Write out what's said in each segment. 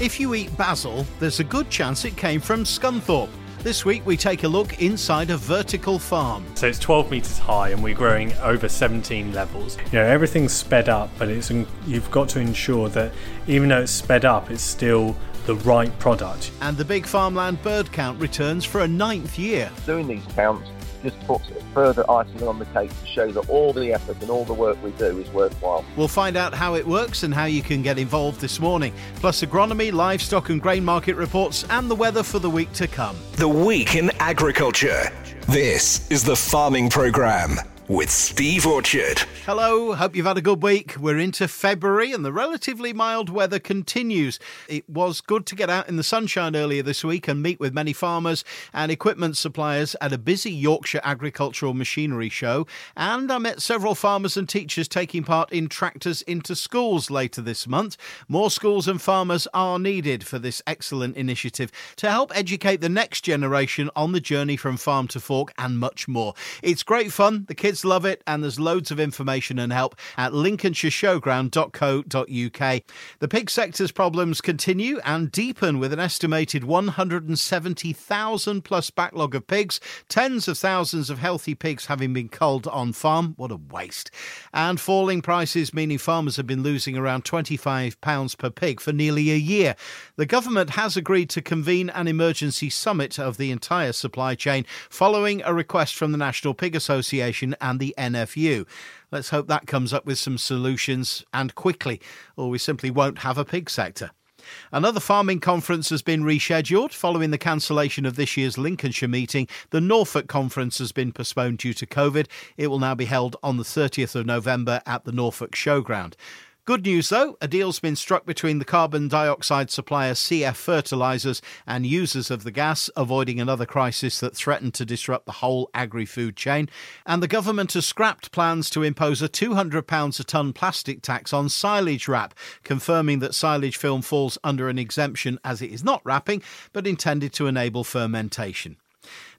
If you eat basil, there's a good chance it came from Scunthorpe. This week we take a look inside a vertical farm. So it's 12 meters high and we're growing over 17 levels. You know, everything's sped up, but it's you've got to ensure that even though it's sped up, it's still the right product. And the big farmland bird count returns for a ninth year. Doing these counts just puts further icing on the cake to show that all the effort and all the work we do is worthwhile. We'll find out how it works and how you can get involved this morning, plus agronomy, livestock and grain market reports, and the weather for the week to come. The Week in Agriculture. This is the Farming Programme with Steve Orchard. Hello, hope you've had a good week. We're into February and the relatively mild weather continues. It was good to get out in the sunshine earlier this week and meet with many farmers and equipment suppliers at a busy Yorkshire Agricultural Machinery Show. And I met several farmers and teachers taking part in Tractors into Schools later this month. More schools and farmers are needed for this excellent initiative to help educate the next generation on the journey from farm to fork and much more. It's great fun. The kids Kids love it, and there's loads of information and help at lincolnshireshowground.co.uk. The pig sector's problems continue and deepen with an estimated 170,000 plus backlog of pigs, tens of thousands of healthy pigs having been culled on farm. What a waste. And falling prices, meaning farmers have been losing around £25 per pig for nearly a year. The government has agreed to convene an emergency summit of the entire supply chain following a request from the National Pig Association and the NFU. Let's hope that comes up with some solutions and quickly, or we simply won't have a pig sector. Another farming conference has been rescheduled following the cancellation of this year's Lincolnshire meeting. The Norfolk conference has been postponed due to COVID. It will now be held on the 30th of November at the Norfolk Showground. Good news though, a deal's been struck between the carbon dioxide supplier CF Fertilisers and users of the gas, avoiding another crisis that threatened to disrupt the whole agri food chain. And the government has scrapped plans to impose a £200 a tonne plastic tax on silage wrap, confirming that silage film falls under an exemption as it is not wrapping, but intended to enable fermentation.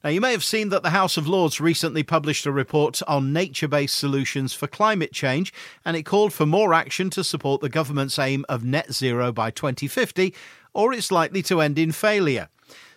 Now, you may have seen that the House of Lords recently published a report on nature based solutions for climate change, and it called for more action to support the government's aim of net zero by 2050, or it's likely to end in failure.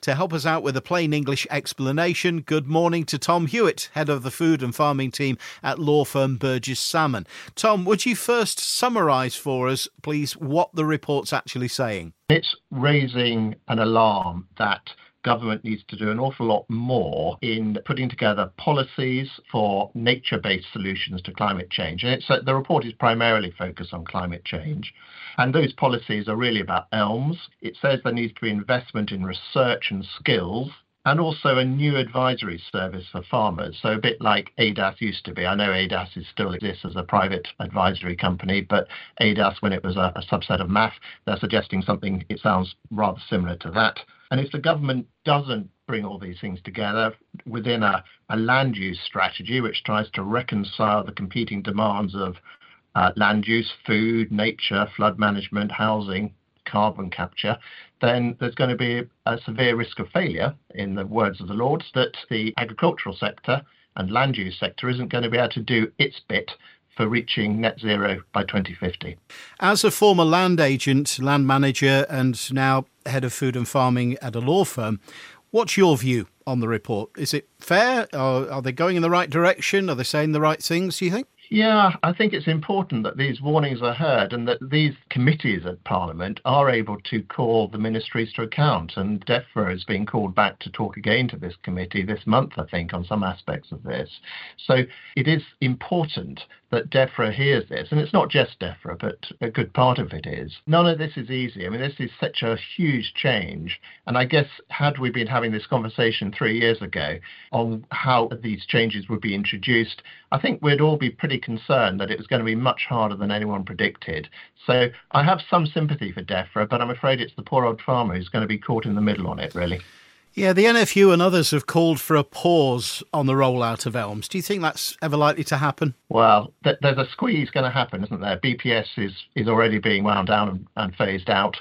To help us out with a plain English explanation, good morning to Tom Hewitt, head of the food and farming team at law firm Burges Salmon. Tom, would you first summarise for us, please, what the report's actually saying? It's raising an alarm that government needs to do an awful lot more in putting together policies for nature based solutions to climate change. And uh, the report is primarily focused on climate change. And those policies are really about elms. It says there needs to be investment in research and skills and also a new advisory service for farmers. So a bit like ADAS used to be. I know ADAS is still exists as a private advisory company, but ADAS, when it was a, a subset of MAFF, they're suggesting something. It sounds rather similar to that. And if the government doesn't bring all these things together within a, a land use strategy, which tries to reconcile the competing demands of uh, land use, food, nature, flood management, housing, carbon capture, then there's going to be a severe risk of failure, in the words of the Lords, that the agricultural sector and land use sector isn't going to be able to do its bit for reaching net zero by 2050. As a former land agent, land manager, and now head of food and farming at a law firm, what's your view on the report? Is it fair? Are, are they going in the right direction? Are they saying the right things, do you think? Yeah, I think it's important that these warnings are heard and that these committees at Parliament are able to call the ministries to account. And DEFRA is being called back to talk again to this committee this month, I think, on some aspects of this. So it is important that DEFRA hears this. And it's not just DEFRA, but a good part of it is. None of this is easy. I mean, this is such a huge change. And I guess, had we been having this conversation three years ago on how these changes would be introduced, I think we'd all be pretty concerned that it was going to be much harder than anyone predicted. So I have some sympathy for DEFRA, but I'm afraid it's the poor old farmer who's going to be caught in the middle on it, really. Yeah, the NFU and others have called for a pause on the rollout of ELMS. Do you think that's ever likely to happen? Well, th- there's a squeeze going to happen, isn't there? BPS is, is already being wound down and, and phased out,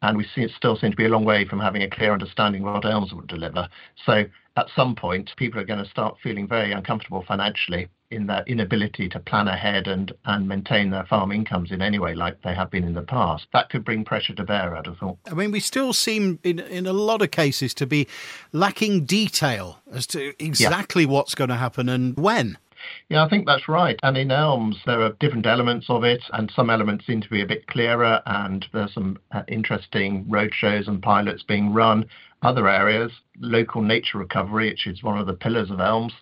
and we see, still seem to be a long way from having a clear understanding of what ELMS would deliver. So at some point, people are going to start feeling very uncomfortable financially in their inability to plan ahead and, and maintain their farm incomes in any way like they have been in the past. That could bring pressure to bear, I'd have thought. I mean, we still seem, in, in a lot of cases, to be lacking detail as to exactly yeah. what's going to happen and when. Yeah, I think that's right. And in ELMS, there are different elements of it, and some elements seem to be a bit clearer, and there's some uh, interesting roadshows and pilots being run. Other areas, local nature recovery, which is one of the pillars of ELMS,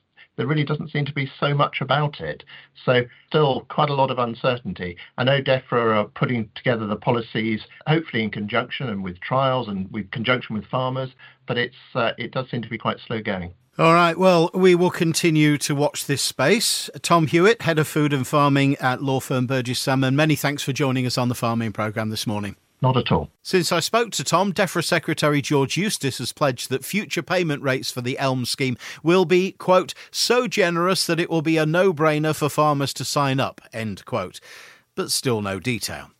there really doesn't seem to be so much about it. So, still quite a lot of uncertainty. I know DEFRA are putting together the policies, hopefully in conjunction and with trials and with conjunction with farmers, but it's uh, it does seem to be quite slow going. All right. Well, we will continue to watch this space. Tom Hewitt, Head of Food and Farming at law firm Burges Salmon, many thanks for joining us on the farming programme this morning. Not at all. Since I spoke to Tom, DEFRA Secretary George Eustice has pledged that future payment rates for the ELM scheme will be, quote, so generous that it will be a no brainer for farmers to sign up, end quote. But still no detail.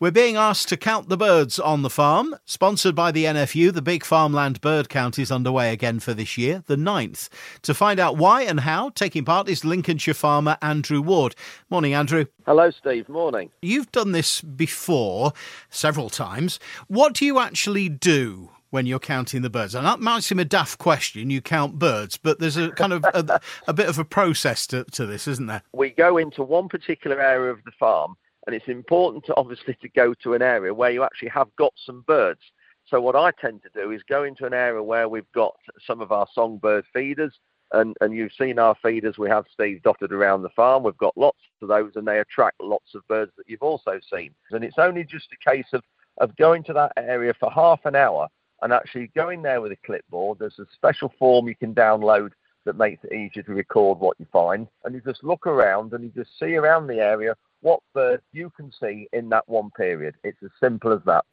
We're being asked to count the birds on the farm. Sponsored by the NFU, the Big Farmland Bird Count is underway again for this year, the ninth. To find out why and how, taking part is Lincolnshire farmer Andrew Ward. Morning, Andrew. Hello, Steve. Morning. You've done this before, several times. What do you actually do? when you're counting the birds? And that might seem a daft question, you count birds, but there's a kind of a, a, bit of a process to, to this, isn't there? We go into one particular area of the farm and it's important to obviously to go to an area where you actually have got some birds. So what I tend to do is go into an area where we've got some of our songbird feeders, and, and you've seen our feeders we have Steve dotted around the farm. We've got lots of those, and they attract lots of birds that you've also seen. And it's only just a case of of going to that area for half an hour and actually going there with a clipboard. There's a special form you can download that makes it easier to record what you find, and you just look around and you just see around the area what bird you can see in that one period. It's as simple as that.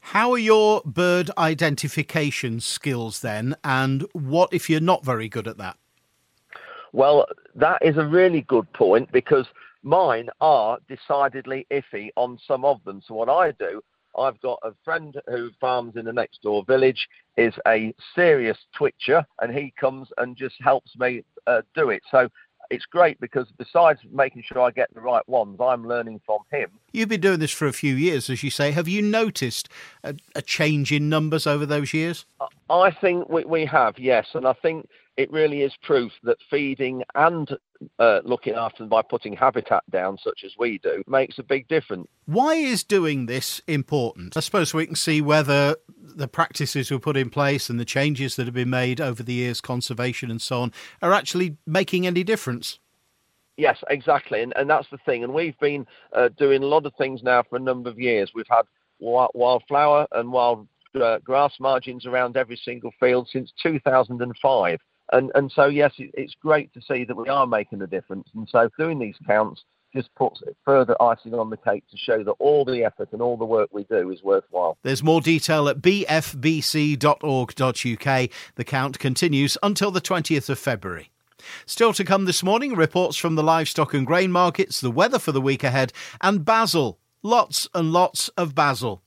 How are your bird identification skills then, and what if you're not very good at that? Well, that is a really good point because mine are decidedly iffy on some of them. So, what I do, I've got a friend who farms in the next door village, is a serious twitcher, and he comes and just helps me uh, do it. So, it's great because besides making sure I get the right ones, I'm learning from him. You've been doing this for a few years, as you say. Have you noticed a, a change in numbers over those years? I think we, we have, yes. And I think it really is proof that feeding and uh, looking after them by putting habitat down, such as we do, makes a big difference. Why is doing this important? I suppose we can see whether the practices we put in place and the changes that have been made over the years, conservation and so on, are actually making any difference. Yes, exactly, and and that's the thing. And we've been uh, doing a lot of things now for a number of years. We've had wildflower and wild uh, grass margins around every single field since 2005. And and so yes, it, it's great to see that we are making a difference. And so doing these counts just puts further icing on the cake to show that all the effort and all the work we do is worthwhile. There's more detail at bfbc.org.uk. The count continues until the 20th of February. Still to come this morning, reports from the livestock and grain markets, the weather for the week ahead, and basil. Lots and lots of basil.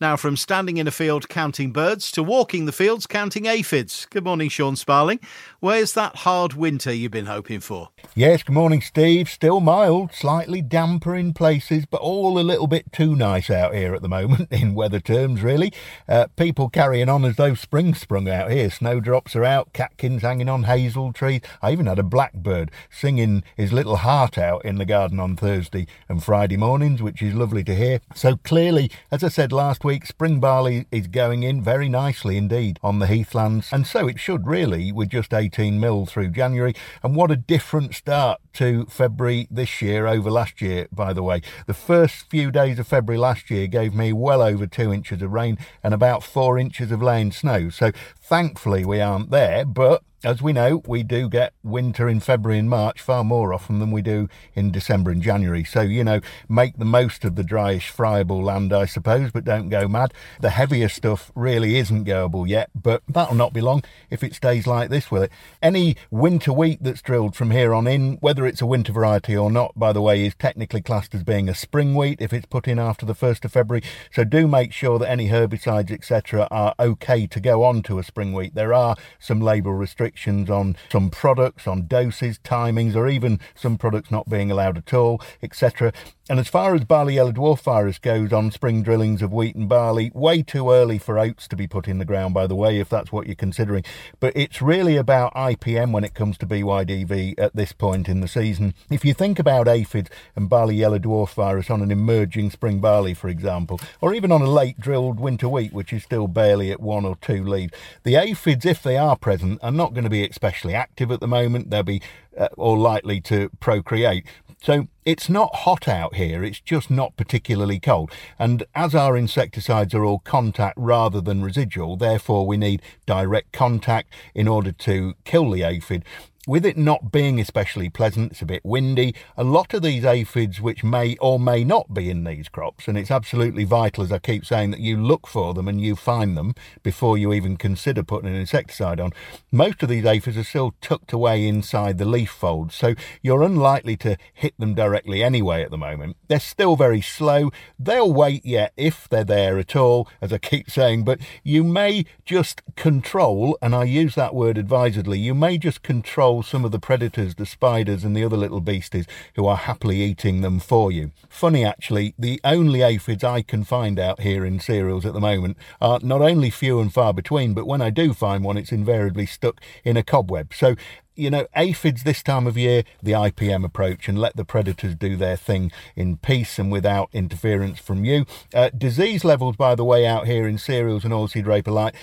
Now, from standing in a field counting birds to walking the fields counting aphids. Good morning, Sean Sparling. Where's that hard winter you've been hoping for? Yes, good morning, Steve. Still mild, slightly damper in places, but all a little bit too nice out here at the moment, in weather terms, really. Uh, people carrying on as though spring sprung out here. Snowdrops are out, catkins hanging on hazel trees. I even had a blackbird singing his little heart out in the garden on Thursday and Friday mornings, which is lovely to hear. So clearly, as I said last week, spring barley is going in very nicely indeed on the heathlands, and so it should really, with just 18 mil through January. And what a different start to February this year over last year, by the way. The first few days of February last year gave me well over two inches of rain and about four inches of laying snow. So thankfully we aren't there, but as we know, we do get winter in February and March far more often than we do in December and January. So, you know, make the most of the dryish, friable land, I suppose, but don't go mad. The heavier stuff really isn't goable yet, but that'll not be long if it stays like this, will it? Any winter wheat that's drilled from here on in, whether it's a winter variety or not, by the way, is technically classed as being a spring wheat if it's put in after the 1st of February. So do make sure that any herbicides, etc., are okay to go on to a spring spring wheat. There are some label restrictions on some products, on doses, timings, or even some products not being allowed at all, etc. And as far as barley yellow dwarf virus goes on spring drillings of wheat and barley, way too early for oats to be put in the ground, by the way, if that's what you're considering. But it's really about IPM when it comes to BYDV at this point in the season. If you think about aphids and barley yellow dwarf virus on an emerging spring barley, for example, or even on a late drilled winter wheat, which is still barely at one or two leaves, the aphids, if they are present, are not going to be especially active at the moment. They'll be uh, or likely to procreate. So it's not hot out here, it's just not particularly cold. And as our insecticides are all contact rather than residual, therefore we need direct contact in order to kill the aphid with it not being especially pleasant, it's a bit windy. A lot of these aphids, which may or may not be in these crops, and it's absolutely vital, as I keep saying, that you look for them and you find them before you even consider putting an insecticide on. Most of these aphids are still tucked away inside the leaf folds, so you're unlikely to hit them directly anyway at the moment. They're still very slow. They'll wait yet if they're there at all, as I keep saying, but you may just control, and I use that word advisedly, you may just control control some of the predators, the spiders and the other little beasties who are happily eating them for you. Funny actually, the only aphids I can find out here in cereals at the moment are not only few and far between, but when I do find one, it's invariably stuck in a cobweb. So you know, aphids this time of year, the IPM approach, and let the predators do their thing in peace and without interference from you. Uh, disease levels, by the way, out here in cereals and oilseed rape alike,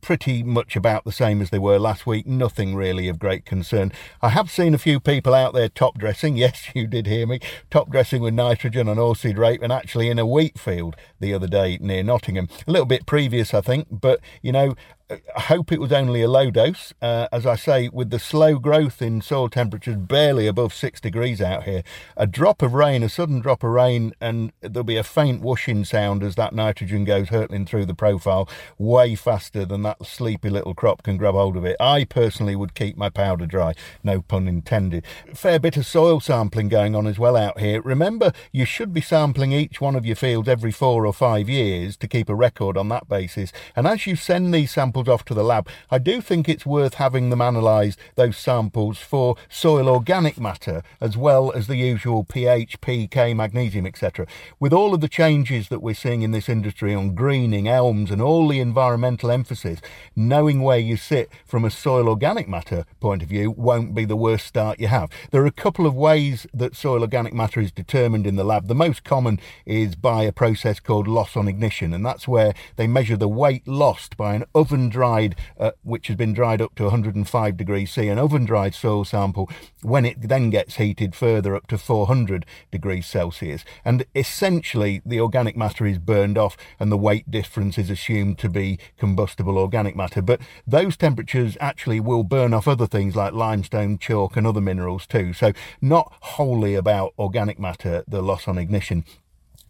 pretty much about the same as they were last week. Nothing really of great concern. I have seen a few people out there top dressing. Yes, you did hear me. Top dressing with nitrogen on oilseed rape and actually in a wheat field the other day near Nottingham. A little bit previous, I think, but you know, I hope it was only a low dose. Uh, as I say, with the slow growth in soil temperatures barely above six degrees out here, a drop of rain, a sudden drop of rain, and there'll be a faint whooshing sound as that nitrogen goes hurtling through the profile way faster than that sleepy little crop can grab hold of it. I personally would keep my powder dry, no pun intended. Fair bit of soil sampling going on as well out here. Remember, you should be sampling each one of your fields every four or five years to keep a record on that basis. And as you send these samples off to the lab, I do think it's worth having them analyse those samples, for soil organic matter as well as the usual pH, pK, magnesium, etc. With all of the changes that we're seeing in this industry on greening, elms, and all the environmental emphasis, knowing where you sit from a soil organic matter point of view won't be the worst start you have. There are a couple of ways that soil organic matter is determined in the lab. The most common is by a process called loss on ignition, and that's where they measure the weight lost by an dried, uh, which has been dried up to 105 degrees C, an oven dried soil sample, when it then gets heated further up to 400 degrees Celsius. And essentially, the organic matter is burned off and the weight difference is assumed to be combustible organic matter. But those temperatures actually will burn off other things like limestone, chalk, and other minerals too. So, not wholly about organic matter, the loss on ignition.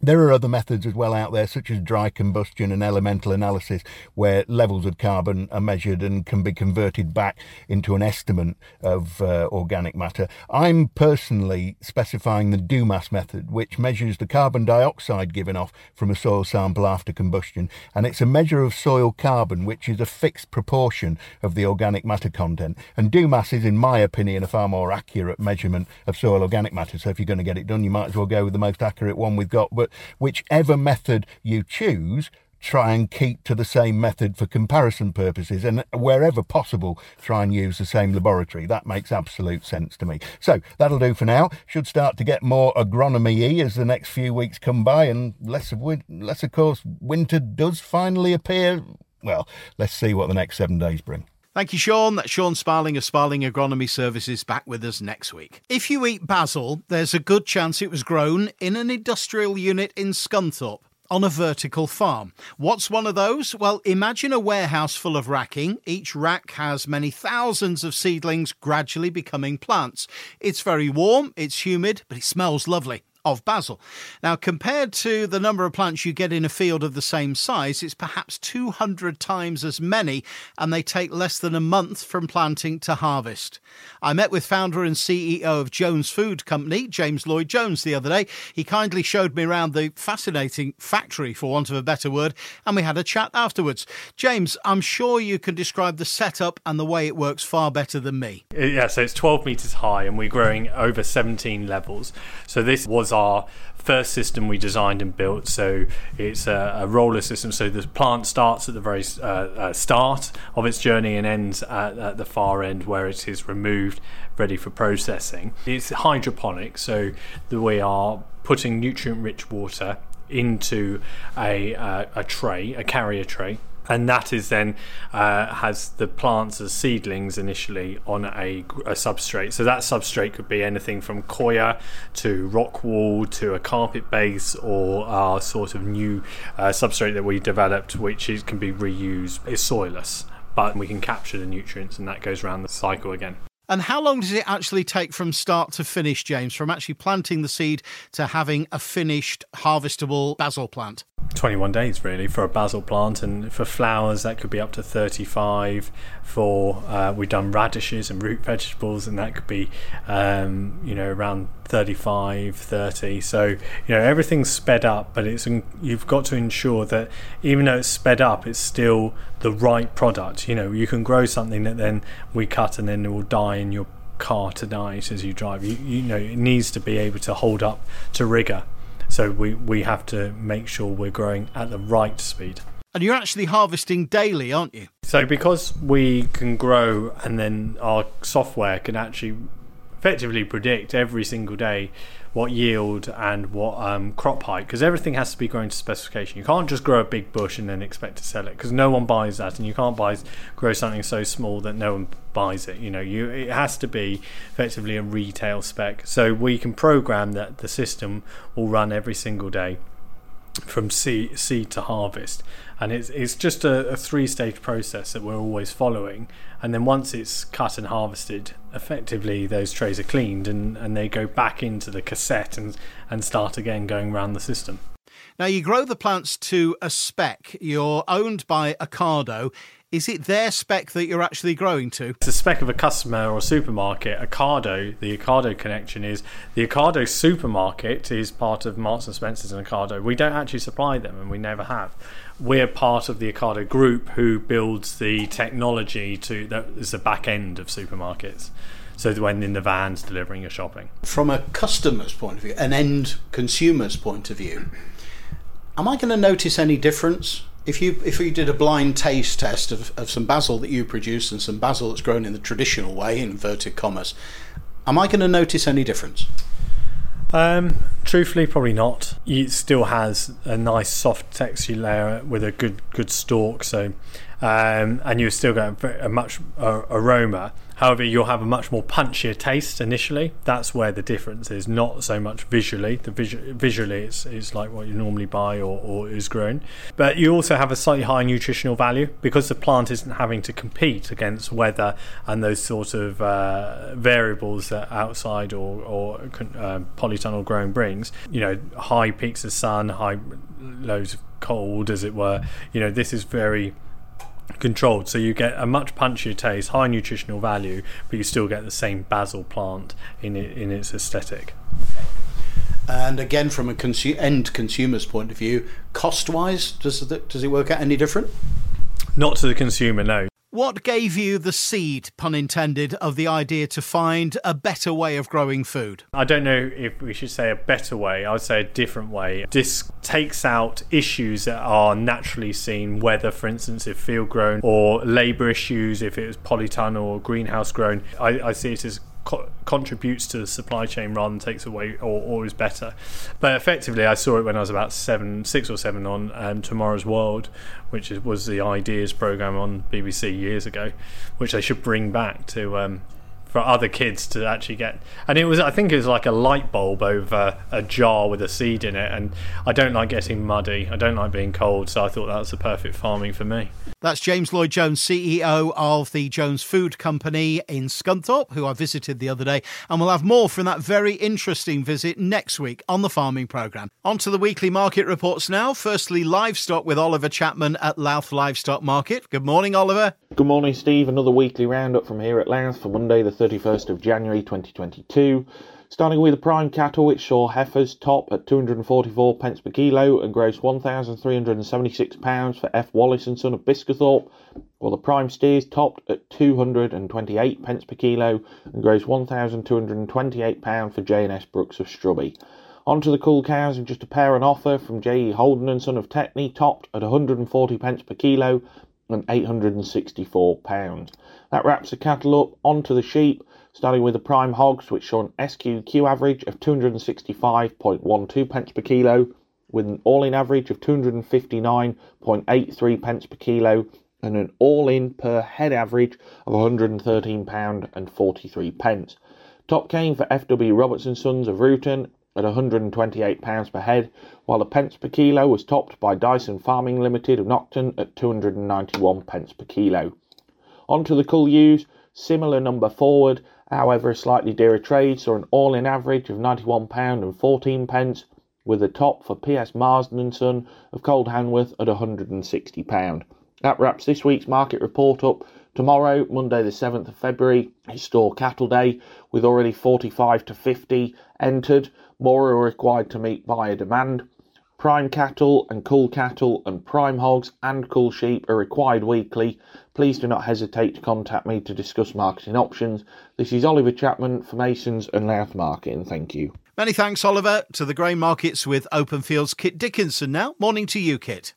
There are other methods as well out there, such as dry combustion and elemental analysis, where levels of carbon are measured and can be converted back into an estimate of uh, organic matter. I'm personally specifying the Dumas method, which measures the carbon dioxide given off from a soil sample after combustion, and it's a measure of soil carbon, which is a fixed proportion of the organic matter content. And Dumas is, in my opinion, a far more accurate measurement of soil organic matter. So if you're going to get it done, you might as well go with the most accurate one we've got. But whichever method you choose, try and keep to the same method for comparison purposes and wherever possible try and use the same laboratory. That makes absolute sense to me. So that'll do for now. Should start to get more agronomy as the next few weeks come by and less of less of course winter does finally appear. Well let's see what the next 7 days bring Thank you, Sean. That's Sean Sparling of Sparling Agronomy Services back with us next week. If you eat basil, there's a good chance it was grown in an industrial unit in Scunthorpe on a vertical farm. What's one of those? Well, imagine a warehouse full of racking. Each rack has many thousands of seedlings gradually becoming plants. It's very warm, it's humid, but it smells lovely of basil. Now, compared to the number of plants you get in a field of the same size, it's perhaps 200 times as many, and they take less than a month from planting to harvest. I met with founder and CEO of Jones Food Company, James Lloyd Jones, the other day. He kindly showed me around the fascinating factory, for want of a better word, and we had a chat afterwards. James, I'm sure you can describe the setup and the way it works far better than me. Uh, yeah, so it's 12 meters high and we're growing over 17 levels. So this was our first system we designed and built. So it's a, a roller system. So the plant starts at the very uh, uh, start of its journey and ends at, at, the far end where it is removed, ready for processing. It's hydroponic, so we are putting nutrient rich water into a, uh, a tray, a carrier tray, and that is then uh, has the plants as seedlings initially on a, a, substrate. So that substrate could be anything from coir to rock wool to a carpet base or our sort of new uh, substrate that we developed, which is, can be reused. It's soilless, but we can capture the nutrients, and that goes around the cycle again. And how long does it actually take from start to finish, James, from actually planting the seed to having a finished harvestable basil plant? 21 days really for a basil plant. And for flowers that could be up to 35 for uh, we've done radishes and root vegetables and that could be um, you know around 35 30 so you know everything's sped up but it's you've got to ensure that even though it's sped up it's still the right product. You know you can grow something that then we cut and then it will die in your car tonight as you drive. You, you know it needs to be able to hold up to rigor so we, we have to make sure we're growing at the right speed. And you're actually harvesting daily, aren't you? So because we can grow and then our software can actually effectively predict every single day what yield and what um, crop height because everything has to be grown to specification. You can't just grow a big bush and then expect to sell it because no one buys that, and you can't buy grow something so small that no one buys it. You know, you it has to be effectively a retail spec. So we can program that the system will run every single day from seed, seed to harvest. And it's it's just a, a three stage process that we're always following. And then once it's cut and harvested effectively those trays are cleaned and, and they go back into the cassette and and start again going around the system now you grow the plants to a spec you're owned by Ocado is it their spec that you're actually growing to? It's a spec of a customer or a supermarket. Ocado, the Ocado connection is the Ocado supermarket is part of Marks and Spencers and Ocado. We don't actually supply them, and we never have we're part of the Ocado group who builds the technology to that is the back end of supermarkets. So when in the vans delivering your shopping. From a customer's point of view, an end consumer's point of view, am I going to notice any difference if you if you did a blind taste test of, of some basil that you produce and some basil that's grown in the traditional way, in inverted commas, am I going to notice any difference? Um, truthfully, probably not. It still has a nice soft texture layer with a good good stalk, so um, and you still get a, a much uh, aroma. However, you'll have a much more punchier taste initially. That's where the difference is, not so much visually. The visu- visually, it's, it's like what you normally buy or, or is grown. But you also have a slightly higher nutritional value because the plant isn't having to compete against weather and those sort of uh, variables that outside or, or uh, polytunnel growing brings. You know, high peaks of sun, high lows of cold, as it were. You know, this is very controlled. So you get a much punchier taste high nutritional value but you still get the same basil plant in it, in its aesthetic. And again from a consu- end consumer's point of view cost wise does does it work out any different? Not to the consumer no what gave you the seed, pun intended, of the idea to find a better way of growing food? I don't know if we should say a better way, I would say a different way. This takes out issues that are naturally seen, whether, for instance, if field grown, or labour issues, if it was polytunnel or greenhouse grown. I, I see it as co- contributes to the supply chain rather than takes away or, or is better. But effectively, I saw it when I was about seven, six or seven on um, Tomorrow's World, which was the ideas program on BBC years ago, which they should bring back to um, for other kids to actually get. And it was, I think, it was like a light bulb over a jar with a seed in it. And I don't like getting muddy. I don't like being cold, so I thought that was the perfect farming for me. That's James Lloyd Jones, CEO of the Jones Food Company in Scunthorpe, who I visited the other day. And we'll have more from that very interesting visit next week on the farming programme. On to the weekly market reports now. Firstly, livestock with Oliver Chapman at Louth Livestock Market. Good morning, Oliver. Good morning, Steve. Another weekly roundup from here at Louth for Monday, the 31st of January 2022. Starting with the prime cattle, which saw heifers top at 244 pence per kilo and gross 1,376 pounds for F. Wallace and Son of Biscathorpe, while the prime steers topped at 228 pence per kilo and gross 1,228 pounds for J&S Brooks of Strubby. On to the cull cows and just a pair on offer from J.E. Holden and Son of Tetney, topped at 140 pence per kilo and 864 pounds. That wraps the cattle up. On to the sheep starting with the prime hogs, which saw an SQQ average of 265.12 pence per kilo, with an all-in average of 259.83 pence per kilo, and an all-in per head average of 113 pound and 43 pence. Top came for FW Robertson Sons of Ruton at 128 pounds per head, while the pence per kilo was topped by Dyson Farming Limited of Nocton at 291 pence per kilo. On to the cull ewes, similar number forward However, a slightly dearer trade saw an all-in average of £91 and 14 pence, with a top for PS Marsden and Son of Cold Coldhamworth at £160. That wraps this week's market report up. Tomorrow, Monday the 7th of February, is store cattle day with already 45 to 50 entered. More are required to meet buyer demand. Prime cattle and cull cattle and prime hogs and cull sheep are required weekly. Please do not hesitate to contact me to discuss marketing options. This is Oliver Chapman for Masons and Louth Marketing. Thank you. Many thanks, Oliver. To the grain markets with Openfield's, Kit Dickinson now. Morning to you, Kit.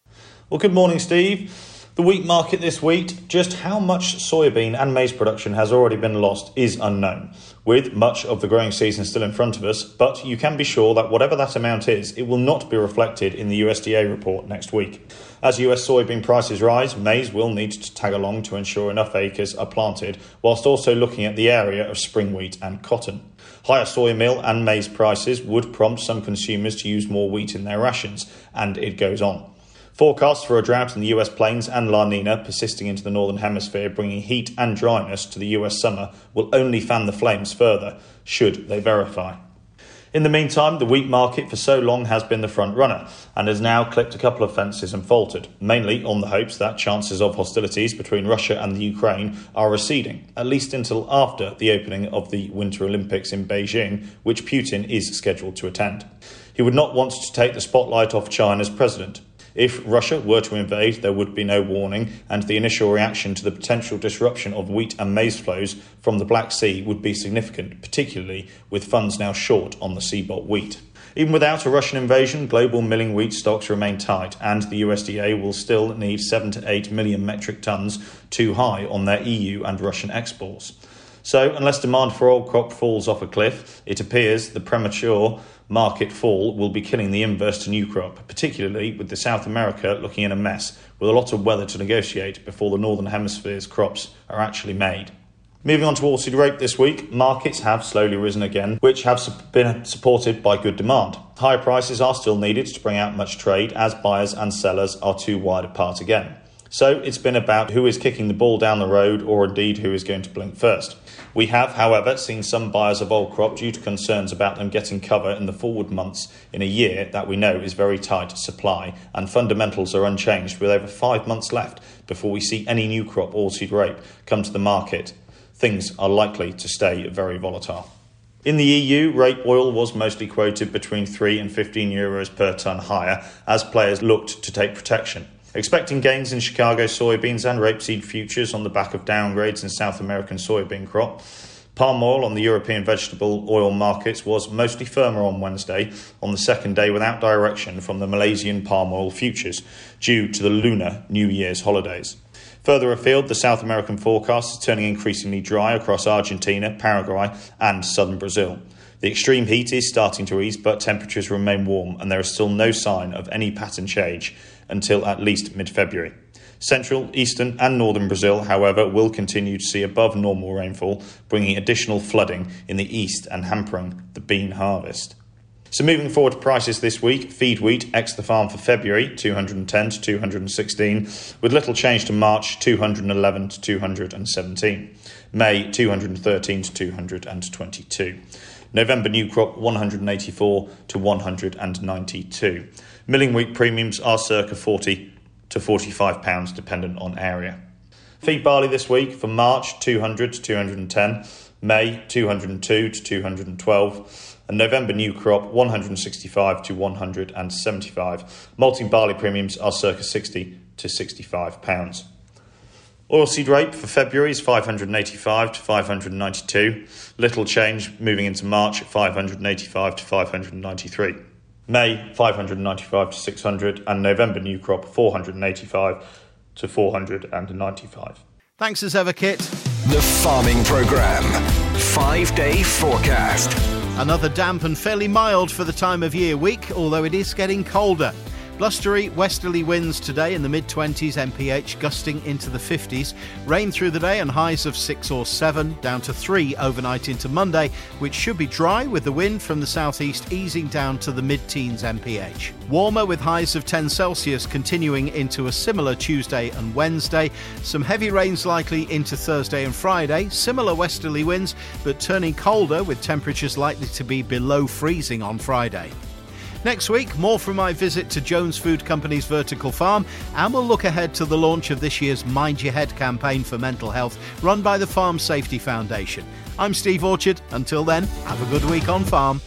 Well, good morning, Steve. The wheat market this week, just how much soybean and maize production has already been lost is unknown with much of the growing season still in front of us, but you can be sure that whatever that amount is, it will not be reflected in the USDA report next week. As US soybean prices rise, maize will need to tag along to ensure enough acres are planted, whilst also looking at the area of spring wheat and cotton. Higher soy meal and maize prices would prompt some consumers to use more wheat in their rations, and it goes on. Forecasts for a drought in the US plains and La Nina persisting into the northern hemisphere, bringing heat and dryness to the US summer, will only fan the flames further, should they verify. In the meantime, the wheat market for so long has been the front runner and has now clipped a couple of fences and faltered, mainly on the hopes that chances of hostilities between Russia and the Ukraine are receding, at least until after the opening of the Winter Olympics in Beijing, which Putin is scheduled to attend. He would not want to take the spotlight off China's president, if Russia were to invade, there would be no warning, and the initial reaction to the potential disruption of wheat and maize flows from the Black Sea would be significant, particularly with funds now short on the CBOT wheat. Even without a Russian invasion, global milling wheat stocks remain tight, and the USDA will still need 7 to 8 million metric tons too high on their EU and Russian exports. So, unless demand for old crop falls off a cliff, it appears the premature market fall will be killing the inverse to new crop, particularly with the South America looking in a mess, with a lot of weather to negotiate before the Northern Hemisphere's crops are actually made. Moving on to oilseed rape this week, markets have slowly risen again, which have been supported by good demand. Higher prices are still needed to bring out much trade as buyers and sellers are too wide apart again. So it's been about who is kicking the ball down the road or indeed who is going to blink first. We have, however, seen some buyers of old crop due to concerns about them getting cover in the forward months in a year that we know is very tight supply, and fundamentals are unchanged with over five months left before we see any new crop oilseed rape come to the market. Things are likely to stay very volatile. In the EU, rape oil was mostly quoted between 3 and 15 euros per tonne higher as players looked to take protection. Expecting gains in Chicago soybeans and rapeseed futures on the back of downgrades in South American soybean crop. Palm oil on the European vegetable oil markets was mostly firmer on Wednesday, on the second day without direction from the Malaysian palm oil futures, due to the lunar New Year's holidays. Further afield, the South American forecast is turning increasingly dry across Argentina, Paraguay, and southern Brazil. The extreme heat is starting to ease, but temperatures remain warm, and there is still no sign of any pattern change until at least mid February. Central, eastern, and northern Brazil, however, will continue to see above normal rainfall, bringing additional flooding in the east and hampering the bean harvest. So moving forward to prices this week, feed wheat ex the farm for February 210 to 216, with little change to March 211 to 217, May 213 to 222. November new crop 184 to 192. Milling wheat premiums are circa 40 to 45 pounds dependent on area. Feed barley this week for March 200 to 210, May 202 to 212, and November new crop 165 to 175. Malting barley premiums are circa 60 to 65 pounds. Oilseed rape for February is 585 to 592. Little change moving into March at 585 to 593. May 595 to 600, and November new crop 485 to 495. Thanks as ever, Kit. The Farming Programme. Five day forecast. Another damp and fairly mild for the time of year week, although it is getting colder. Blustery westerly winds today in the mid 20s mph, gusting into the 50s. Rain through the day and highs of 6 or 7, down to 3 overnight into Monday, which should be dry with the wind from the southeast easing down to the mid teens mph. Warmer with highs of 10 Celsius continuing into a similar Tuesday and Wednesday. Some heavy rains likely into Thursday and Friday. Similar westerly winds, but turning colder with temperatures likely to be below freezing on Friday. Next week, more from my visit to Jones Food Company's vertical farm, and we'll look ahead to the launch of this year's Mind Your Head campaign for mental health, run by the Farm Safety Foundation. I'm Steve Orchard. Until then, have a good week on farm.